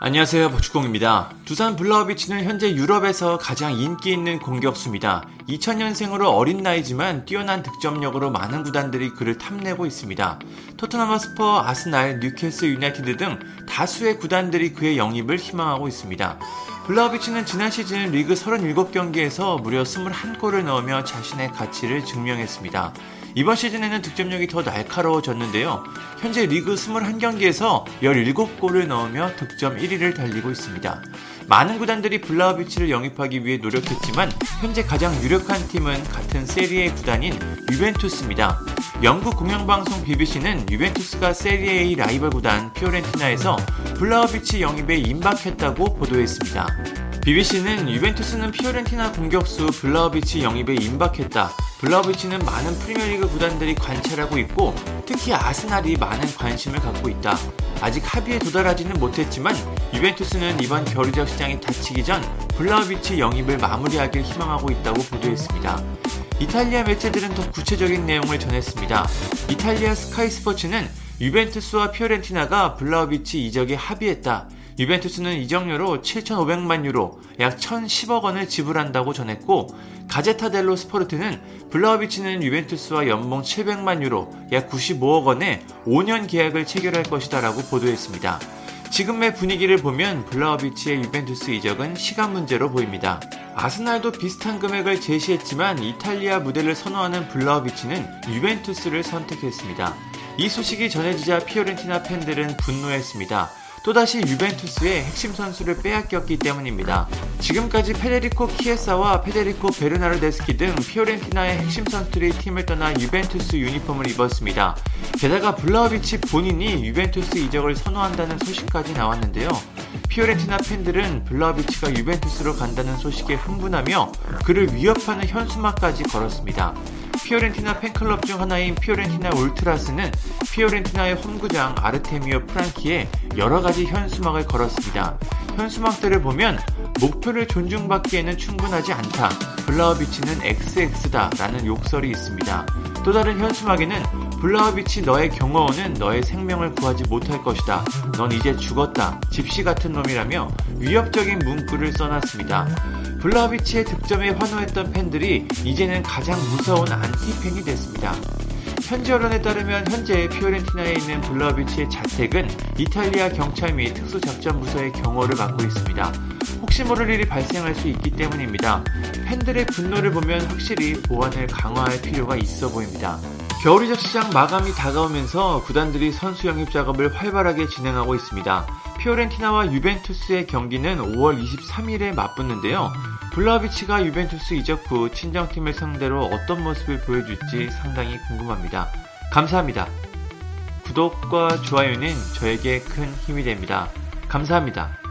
안녕하세요. 박주공입니다. 두산 블라호비치는 현재 유럽에서 가장 인기 있는 공격수입니다. 2000년생으로 어린 나이지만 뛰어난 득점력으로 많은 구단들이 그를 탐내고 있습니다. 토트넘 홋스퍼, 아스날, 뉴캐슬 유나이티드 등 다수의 구단들이 그의 영입을 희망하고 있습니다. 블라호비치는 지난 시즌 리그 37경기에서 무려 21골을 넣으며 자신의 가치를 증명했습니다. 이번 시즌에는 득점력이 더 날카로워졌는데요. 현재 리그 21경기에서 17골을 넣으며 득점 1위를 달리고 있습니다. 많은 구단들이 블라우비치를 영입하기 위해 노력했지만 현재 가장 유력한 팀은 같은 세리에 구단인 유벤투스입니다. 영국 공영방송 BBC는 유벤투스가 세리에의 라이벌 구단 피오렌티나에서 블라우비치 영입에 임박했다고 보도했습니다. BBC는 유벤투스는 피오렌티나 공격수 블라우비치 영입에 임박했다. 블라우비치는 많은 프리미어리그 구단들이 관찰하고 있고 특히 아스날이 많은 관심을 갖고 있다. 아직 합의에 도달하지는 못했지만 유벤투스는 이번 겨울이적 시장이 닫히기 전 블라우비치 영입을 마무리하길 희망하고 있다고 보도했습니다. 이탈리아 매체들은 더 구체적인 내용을 전했습니다. 이탈리아 스카이 스포츠는 유벤투스와 피오렌티나가 블라우비치 이적에 합의했다. 유벤투스는 이적료로 7,500만 유로, 약 1,010억 원을 지불한다고 전했고, 가제타 델로 스포르트는 블라우비치는 유벤투스와 연봉 700만 유로, 약 95억 원의 5년 계약을 체결할 것이다라고 보도했습니다. 지금의 분위기를 보면 블라우비치의 유벤투스 이적은 시간 문제로 보입니다. 아스날도 비슷한 금액을 제시했지만 이탈리아 무대를 선호하는 블라우비치는 유벤투스를 선택했습니다. 이 소식이 전해지자 피오렌티나 팬들은 분노했습니다. 또다시 유벤투스의 핵심 선수를 빼앗겼기 때문입니다. 지금까지 페데리코 키에사와 페데리코 베르나르데스키 등 피오렌티나의 핵심 선수들이 팀을 떠나 유벤투스 유니폼을 입었습니다. 게다가 블라호비치 본인이 유벤투스 이적을 선호한다는 소식까지 나왔는데요. 피오렌티나 팬들은 블라호비치가 유벤투스로 간다는 소식에 흥분하며 그를 위협하는 현수막까지 걸었습니다. 피오렌티나 팬클럽 중 하나인 피오렌티나 울트라스는 피오렌티나의 홈구장 아르테미오 프랑키에 여러 가지 현수막을 걸었습니다. 현수막들을 보면 목표를 존중받기에는 충분하지 않다. 블라우비치는 XX다. 라는 욕설이 있습니다. 또 다른 현수막에는 블라우비치 너의 경호원은 너의 생명을 구하지 못할 것이다. 넌 이제 죽었다. 집시 같은 놈이라며 위협적인 문구를 써놨습니다. 블라우비치의 득점에 환호했던 팬들이 이제는 가장 무서운 안티팬이 됐습니다. 현지 언론에 따르면 현재 피오렌티나에 있는 블라우비치의 자택은 이탈리아 경찰 및 특수작전부서의 경호를 받고 있습니다. 혹시 모를 일이 발생할 수 있기 때문입니다. 팬들의 분노를 보면 확실히 보안을 강화할 필요가 있어 보입니다. 겨울 이적 시장 마감이 다가오면서 구단들이 선수 영입 작업을 활발하게 진행하고 있습니다. 피오렌티나와 유벤투스의 경기는 5월 23일에 맞붙는데요. 블라비치가 유벤투스 이적 후 친정팀을 상대로 어떤 모습을 보여줄지 상당히 궁금합니다. 감사합니다. 구독과 좋아요는 저에게 큰 힘이 됩니다. 감사합니다.